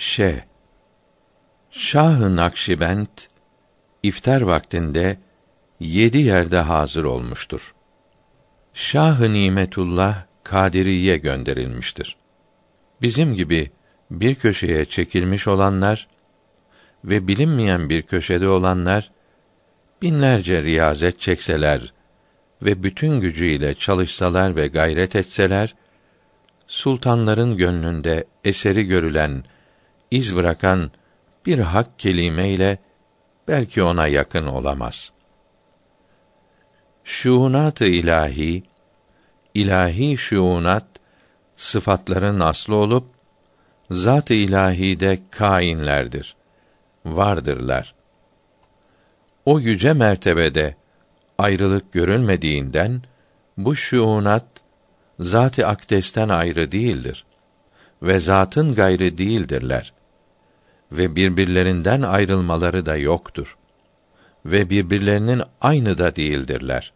Ş. Şah-ı Nakşibend iftar vaktinde yedi yerde hazır olmuştur. Şah-ı Nimetullah Kadiriye gönderilmiştir. Bizim gibi bir köşeye çekilmiş olanlar ve bilinmeyen bir köşede olanlar binlerce riyazet çekseler ve bütün gücüyle çalışsalar ve gayret etseler sultanların gönlünde eseri görülen, iz bırakan bir hak kelime ile belki ona yakın olamaz. Şuunat-ı ilahi, ilahi şuunat sıfatların aslı olup zat-ı ilahide kainlerdir. Vardırlar. O yüce mertebede ayrılık görülmediğinden bu şuunat zat-ı akdesten ayrı değildir ve zatın gayrı değildirler ve birbirlerinden ayrılmaları da yoktur ve birbirlerinin aynı da değildirler.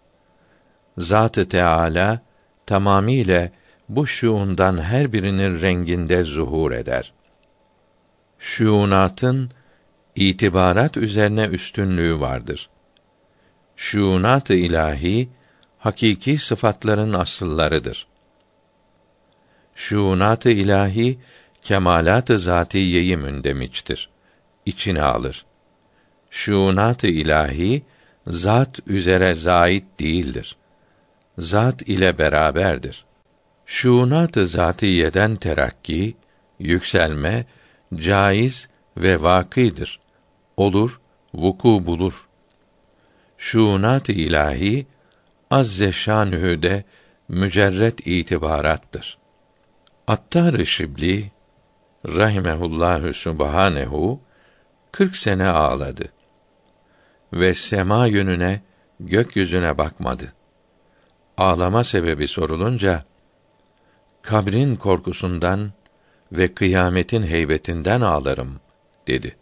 Zat-ı Teala tamamiyle bu şuundan her birinin renginde zuhur eder. Şuunatın itibarat üzerine üstünlüğü vardır. Şuunat-ı ilahi hakiki sıfatların asıllarıdır. Şuunat-ı ilahi kemalat-ı zatiyeyi mündemiçtir. İçine alır. Şuunat-ı ilahi zat üzere zait değildir. Zat ile beraberdir. Şuunat-ı zatiyeden terakki, yükselme caiz ve vakıdır. Olur, vuku bulur. Şuunat-ı ilahi azze şanühü de mücerret itibarattır. Attar-ı Şibli rahimehullahü subhanehu 40 sene ağladı ve sema yönüne gökyüzüne bakmadı. Ağlama sebebi sorulunca kabrin korkusundan ve kıyametin heybetinden ağlarım dedi.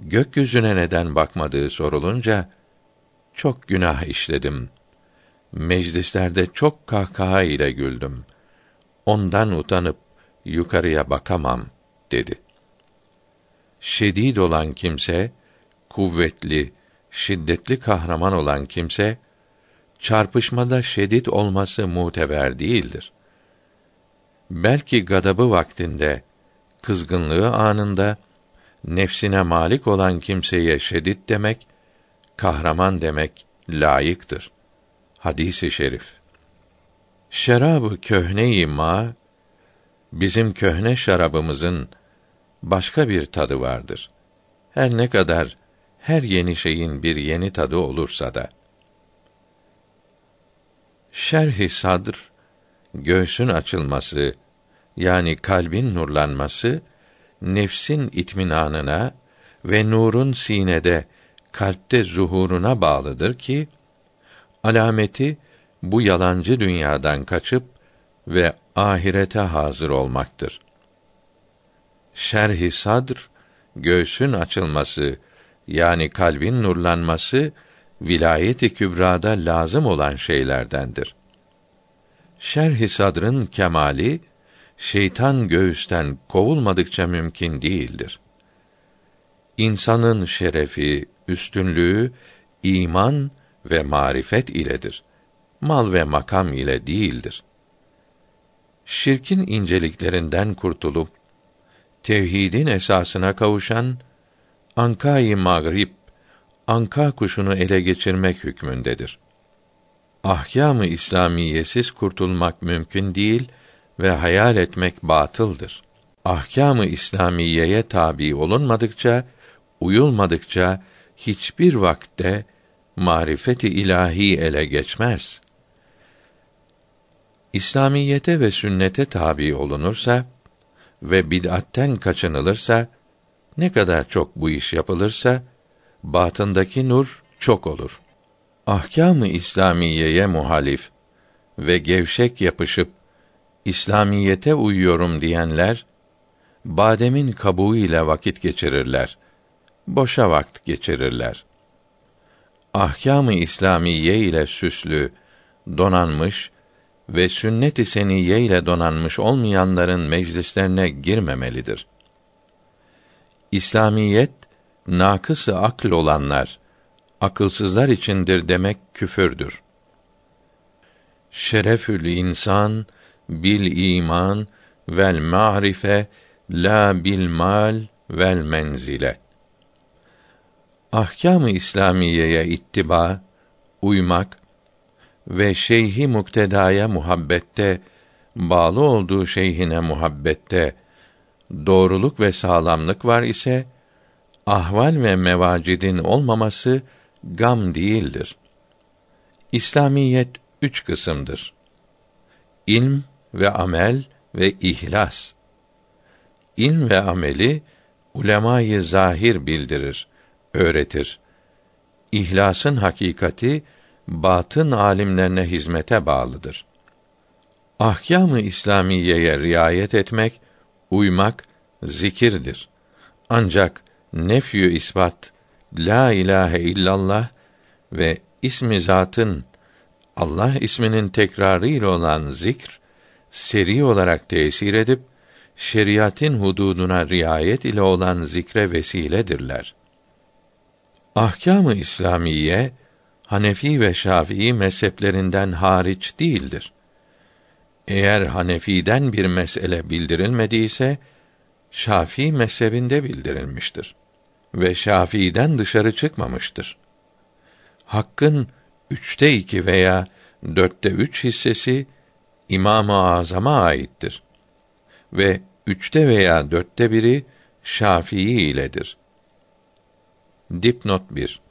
Gökyüzüne neden bakmadığı sorulunca çok günah işledim. Meclislerde çok kahkaha ile güldüm. Ondan utanıp yukarıya bakamam dedi. Şedid olan kimse, kuvvetli, şiddetli kahraman olan kimse, çarpışmada şedid olması muteber değildir. Belki gadabı vaktinde, kızgınlığı anında, nefsine malik olan kimseye şedid demek, kahraman demek layıktır. Hadisi şerif. Şerabı köhne-i ma bizim köhne şarabımızın başka bir tadı vardır. Her ne kadar her yeni şeyin bir yeni tadı olursa da. Şerh-i sadr göğsün açılması yani kalbin nurlanması nefsin itminanına ve nurun sinede kalpte zuhuruna bağlıdır ki alameti bu yalancı dünyadan kaçıp ve ahirete hazır olmaktır. Şerh-i sadr göğsün açılması yani kalbin nurlanması vilayet-i kübrada lazım olan şeylerdendir. Şerh-i sadrın kemali şeytan göğüsten kovulmadıkça mümkün değildir. İnsanın şerefi, üstünlüğü iman ve marifet iledir. Mal ve makam ile değildir şirkin inceliklerinden kurtulup tevhidin esasına kavuşan Ankâ-i Mağrib anka kuşunu ele geçirmek hükmündedir. Ahkâm-ı İslamiyesiz kurtulmak mümkün değil ve hayal etmek batıldır. Ahkâm-ı İslamiyeye tabi olunmadıkça, uyulmadıkça hiçbir vakte marifeti ilahi ele geçmez. İslamiyete ve sünnete tabi olunursa ve bid'atten kaçınılırsa ne kadar çok bu iş yapılırsa batındaki nur çok olur. Ahkâm-ı İslamiyeye muhalif ve gevşek yapışıp İslamiyete uyuyorum diyenler bademin kabuğu ile vakit geçirirler. Boşa vakit geçirirler. Ahkâm-ı İslamiye ile süslü, donanmış ve sünnet-i seniyye ile donanmış olmayanların meclislerine girmemelidir. İslamiyet nakısı akl olanlar, akılsızlar içindir demek küfürdür. Şerefül insan bil iman vel ma'rife la bil mal vel menzile. Ahkâm-ı İslamiyeye ittiba, uymak ve şeyhi muktedaya muhabbette bağlı olduğu şeyhine muhabbette doğruluk ve sağlamlık var ise ahval ve mevacidin olmaması gam değildir. İslamiyet üç kısımdır. İlm ve amel ve ihlas. İlm ve ameli ulemayı zahir bildirir, öğretir. İhlasın hakikati batın alimlerine hizmete bağlıdır. Ahkâm-ı İslamiyeye riayet etmek, uymak zikirdir. Ancak nefyü isbat la ilahe illallah ve ismi zatın Allah isminin tekrarı ile olan zikr seri olarak tesir edip şeriatın hududuna riayet ile olan zikre vesiledirler. Ahkâm-ı İslamiye Hanefi ve Şafii mezheplerinden hariç değildir. Eğer Hanefi'den bir mesele bildirilmediyse Şafii mezhebinde bildirilmiştir ve Şafii'den dışarı çıkmamıştır. Hakkın üçte iki veya dörtte üç hissesi İmam-ı Azam'a aittir. Ve üçte veya dörtte biri Şafii iledir. Dipnot 1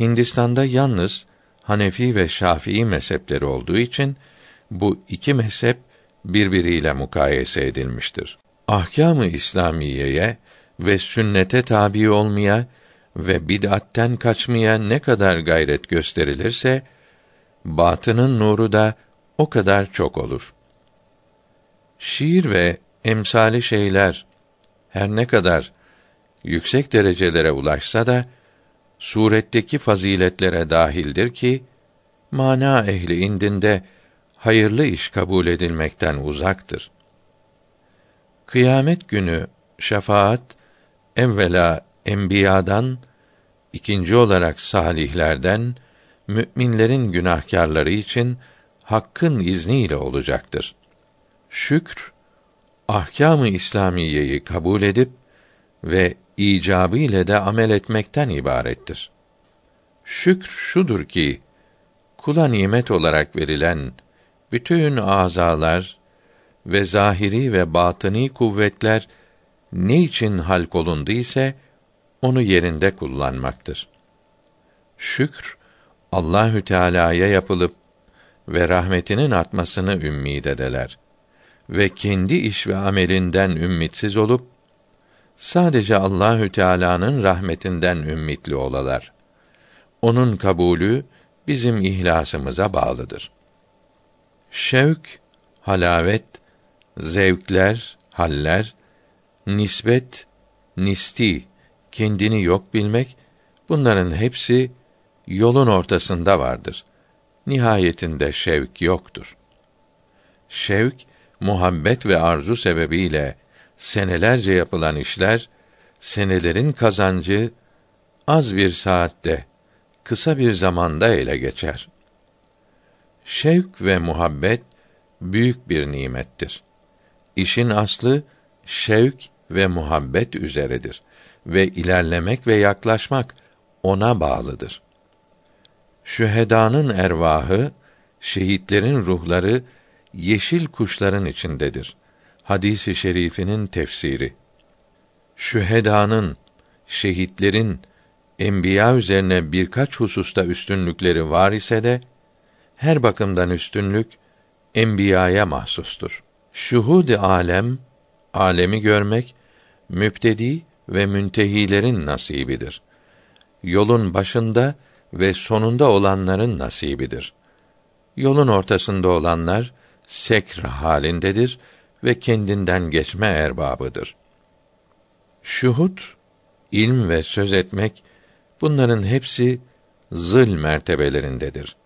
Hindistan'da yalnız Hanefi ve Şafii mezhepleri olduğu için bu iki mezhep birbiriyle mukayese edilmiştir. Ahkâm-ı İslamiyeye ve sünnete tabi olmaya ve bid'atten kaçmaya ne kadar gayret gösterilirse batının nuru da o kadar çok olur. Şiir ve emsali şeyler her ne kadar yüksek derecelere ulaşsa da suretteki faziletlere dahildir ki mana ehli indinde hayırlı iş kabul edilmekten uzaktır. Kıyamet günü şefaat evvela enbiyadan ikinci olarak salihlerden müminlerin günahkarları için hakkın izniyle olacaktır. Şükr ahkâm-ı İslamiyeyi kabul edip ve icabı ile de amel etmekten ibarettir. Şükr şudur ki kula nimet olarak verilen bütün azalar ve zahiri ve batıni kuvvetler ne için halk olundu ise onu yerinde kullanmaktır. Şükr Allahü Teala'ya yapılıp ve rahmetinin artmasını ümmid edeler ve kendi iş ve amelinden ümmitsiz olup sadece Allahü Teala'nın rahmetinden ümmitli olalar. Onun kabulü bizim ihlasımıza bağlıdır. Şevk, halavet, zevkler, haller, nisbet, nisti, kendini yok bilmek bunların hepsi yolun ortasında vardır. Nihayetinde şevk yoktur. Şevk muhabbet ve arzu sebebiyle senelerce yapılan işler senelerin kazancı az bir saatte kısa bir zamanda ele geçer. Şevk ve muhabbet büyük bir nimettir. İşin aslı şevk ve muhabbet üzeredir ve ilerlemek ve yaklaşmak ona bağlıdır. Şühedanın ervahı, şehitlerin ruhları yeşil kuşların içindedir. Hadisi şerifinin tefsiri. Şühedanın, şehitlerin enbiya üzerine birkaç hususta üstünlükleri var ise de her bakımdan üstünlük enbiyaya mahsustur. Şuhud-i alem, alemi görmek müptedi ve müntehilerin nasibidir. Yolun başında ve sonunda olanların nasibidir. Yolun ortasında olanlar sekr halindedir ve kendinden geçme erbabıdır. Şuhud, ilm ve söz etmek bunların hepsi zıl mertebelerindedir.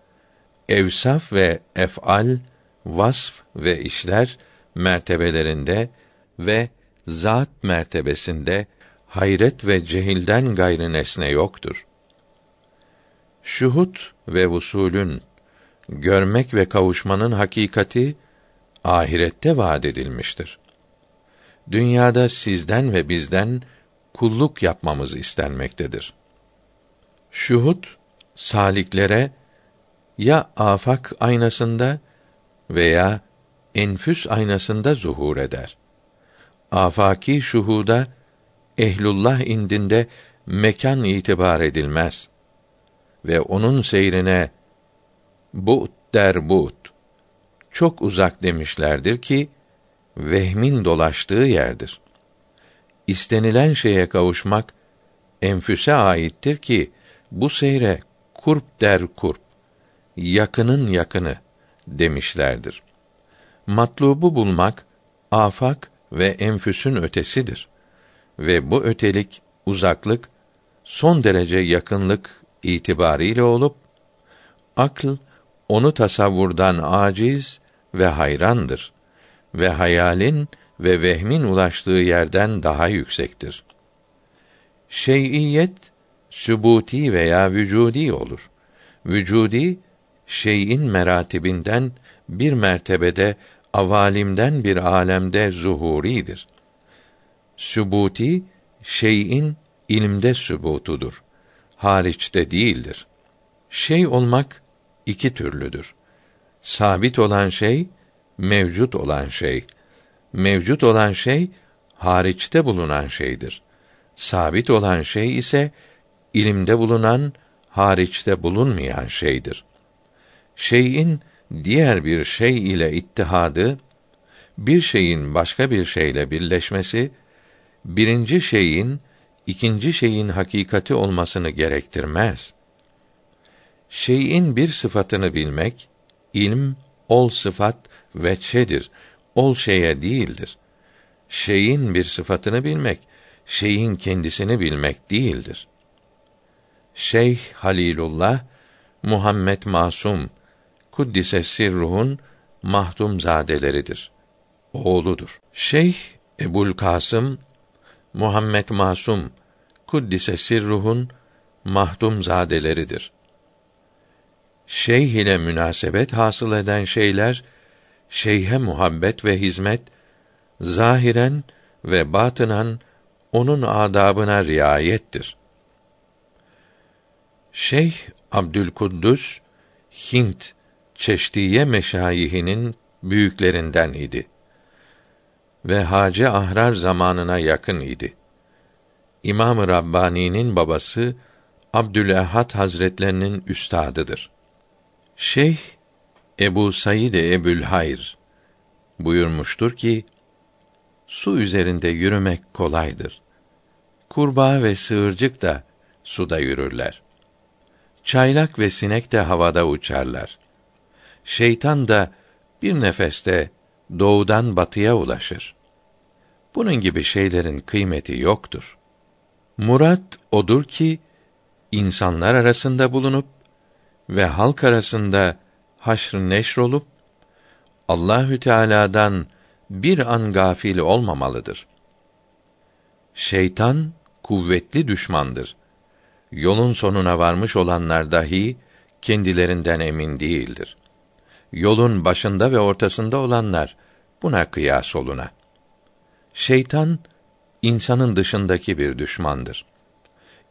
Evsaf ve ef'al, vasf ve işler mertebelerinde ve zat mertebesinde hayret ve cehilden gayrı nesne yoktur. Şuhut ve usulün görmek ve kavuşmanın hakikati ahirette vaad edilmiştir. Dünyada sizden ve bizden kulluk yapmamız istenmektedir. Şuhut saliklere ya afak aynasında veya enfüs aynasında zuhur eder. Afaki şuhuda ehlullah indinde mekan itibar edilmez ve onun seyrine bu der but çok uzak demişlerdir ki vehmin dolaştığı yerdir. İstenilen şeye kavuşmak enfüse aittir ki bu seyre kurp der kurp yakının yakını demişlerdir. Matlubu bulmak afak ve enfüsün ötesidir ve bu ötelik, uzaklık son derece yakınlık itibariyle olup akıl onu tasavvurdan aciz ve hayrandır ve hayalin ve vehmin ulaştığı yerden daha yüksektir. Şeyiyet sübuti veya vücudi olur. Vücudi şeyin meratibinden bir mertebede avalimden bir alemde zuhuridir. Sübuti şeyin ilimde sübutudur. Hariçte değildir. Şey olmak iki türlüdür. Sabit olan şey, mevcut olan şey. Mevcut olan şey hariçte bulunan şeydir. Sabit olan şey ise ilimde bulunan, hariçte bulunmayan şeydir. Şeyin diğer bir şey ile ittihadı, bir şeyin başka bir şeyle birleşmesi, birinci şeyin ikinci şeyin hakikati olmasını gerektirmez. Şeyin bir sıfatını bilmek, ilm, ol sıfat ve çedir, ol şeye değildir. Şeyin bir sıfatını bilmek, şeyin kendisini bilmek değildir. Şeyh Halilullah Muhammed Masum kuddise sirruhun mahdum zadeleridir. Oğludur. Şeyh Ebul Kasım Muhammed Masum kuddise sirruhun mahdum zadeleridir. Şeyh ile münasebet hasıl eden şeyler şeyhe muhabbet ve hizmet zahiren ve batınan onun adabına riayettir. Şeyh Abdülkuddus Hint Çeşdiye meşayihinin büyüklerinden idi ve Hacı Ahrar zamanına yakın idi. İmam-ı Rabbani'nin babası Abdülehad Hazretlerinin üstadıdır. Şeyh Ebu Said Ebül Hayr buyurmuştur ki su üzerinde yürümek kolaydır. Kurbağa ve sığırcık da suda yürürler. Çaylak ve sinek de havada uçarlar. Şeytan da bir nefeste doğudan batıya ulaşır. Bunun gibi şeylerin kıymeti yoktur. Murat odur ki insanlar arasında bulunup ve halk arasında haşr neşr olup Allahü Teala'dan bir an gafil olmamalıdır. Şeytan kuvvetli düşmandır. Yolun sonuna varmış olanlar dahi kendilerinden emin değildir. Yolun başında ve ortasında olanlar buna kıyas oluna. Şeytan insanın dışındaki bir düşmandır.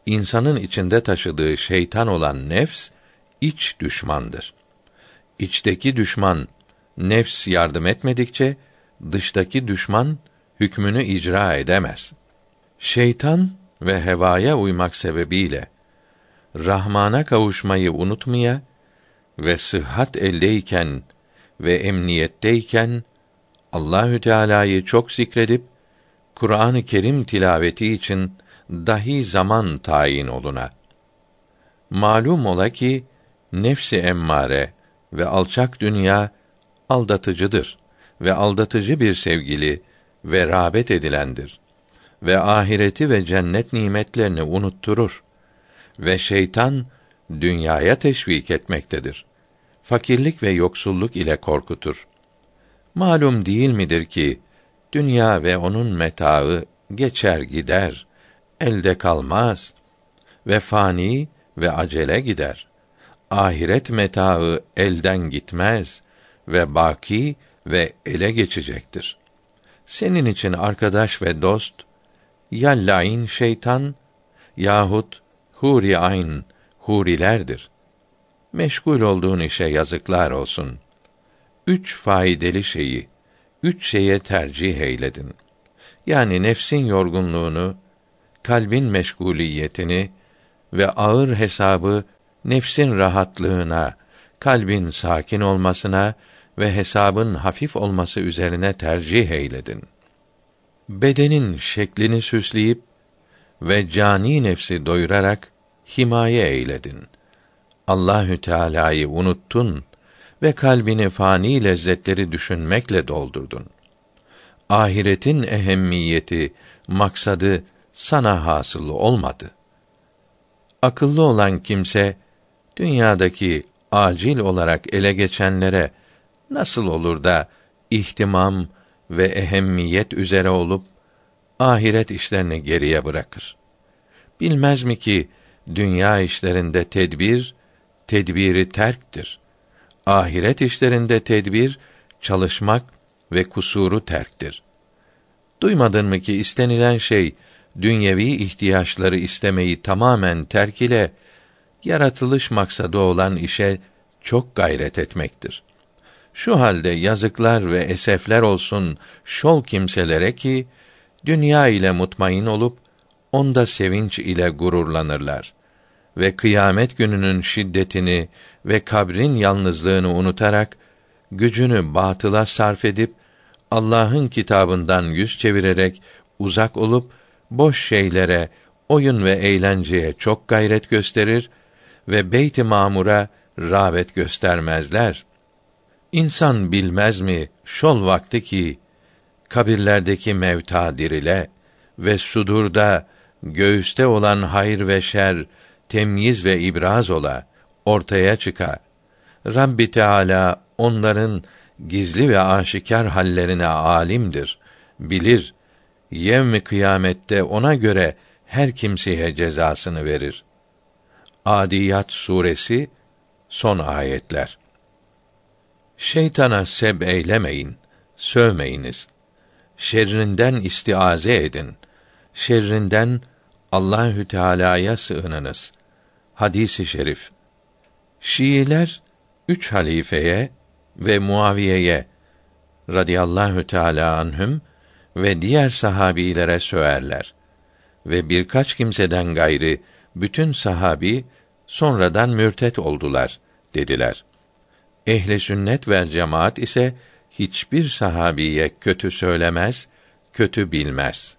İnsanın içinde taşıdığı şeytan olan nefs iç düşmandır. İçteki düşman nefs yardım etmedikçe dıştaki düşman hükmünü icra edemez. Şeytan ve hevaya uymak sebebiyle Rahman'a kavuşmayı unutmaya ve sıhhat eldeyken ve emniyetteyken Allahü Teala'yı çok zikredip Kur'an-ı Kerim tilaveti için dahi zaman tayin oluna. Malum ola ki nefsi emmare ve alçak dünya aldatıcıdır ve aldatıcı bir sevgili ve rağbet edilendir ve ahireti ve cennet nimetlerini unutturur ve şeytan dünyaya teşvik etmektedir. Fakirlik ve yoksulluk ile korkutur. Malum değil midir ki dünya ve onun metaı geçer gider, elde kalmaz ve fani ve acele gider. Ahiret metaı elden gitmez ve baki ve ele geçecektir. Senin için arkadaş ve dost ya lain şeytan yahut huri ayn hurilerdir. Meşgul olduğun işe yazıklar olsun. Üç faydalı şeyi, üç şeye tercih eyledin. Yani nefsin yorgunluğunu, kalbin meşguliyetini ve ağır hesabı nefsin rahatlığına, kalbin sakin olmasına ve hesabın hafif olması üzerine tercih eyledin. Bedenin şeklini süsleyip ve cani nefsi doyurarak himaye eyledin. Allahü Teala'yı unuttun ve kalbini fani lezzetleri düşünmekle doldurdun. Ahiretin ehemmiyeti, maksadı sana hasıl olmadı. Akıllı olan kimse dünyadaki acil olarak ele geçenlere nasıl olur da ihtimam ve ehemmiyet üzere olup ahiret işlerini geriye bırakır? Bilmez mi ki dünya işlerinde tedbir tedbiri terktir. Ahiret işlerinde tedbir çalışmak ve kusuru terktir. Duymadın mı ki istenilen şey dünyevi ihtiyaçları istemeyi tamamen terk ile yaratılış maksadı olan işe çok gayret etmektir. Şu halde yazıklar ve esefler olsun şol kimselere ki dünya ile mutmain olup onda sevinç ile gururlanırlar ve kıyamet gününün şiddetini ve kabrin yalnızlığını unutarak gücünü batıla sarf edip Allah'ın kitabından yüz çevirerek uzak olup boş şeylere, oyun ve eğlenceye çok gayret gösterir ve Beyt-i Mamur'a rağbet göstermezler. İnsan bilmez mi şol vakti ki kabirlerdeki mevta dirile ve sudurda göğüste olan hayır ve şer temyiz ve ibraz ola ortaya çıka. Rabbi Teala onların gizli ve aşikar hallerine alimdir, bilir. Yevmi kıyamette ona göre her kimseye cezasını verir. Adiyat suresi son ayetler. Şeytana seb eylemeyin, sövmeyiniz. Şerrinden istiaze edin. Şerrinden Allahü Teala'ya sığınınız. Hadisi şerif. Şiiler üç halifeye ve Muaviye'ye radıyallahu teala anhüm ve diğer sahabilere söverler ve birkaç kimseden gayrı bütün sahabi sonradan mürtet oldular dediler. Ehli sünnet ve cemaat ise hiçbir sahabiye kötü söylemez, kötü bilmez.''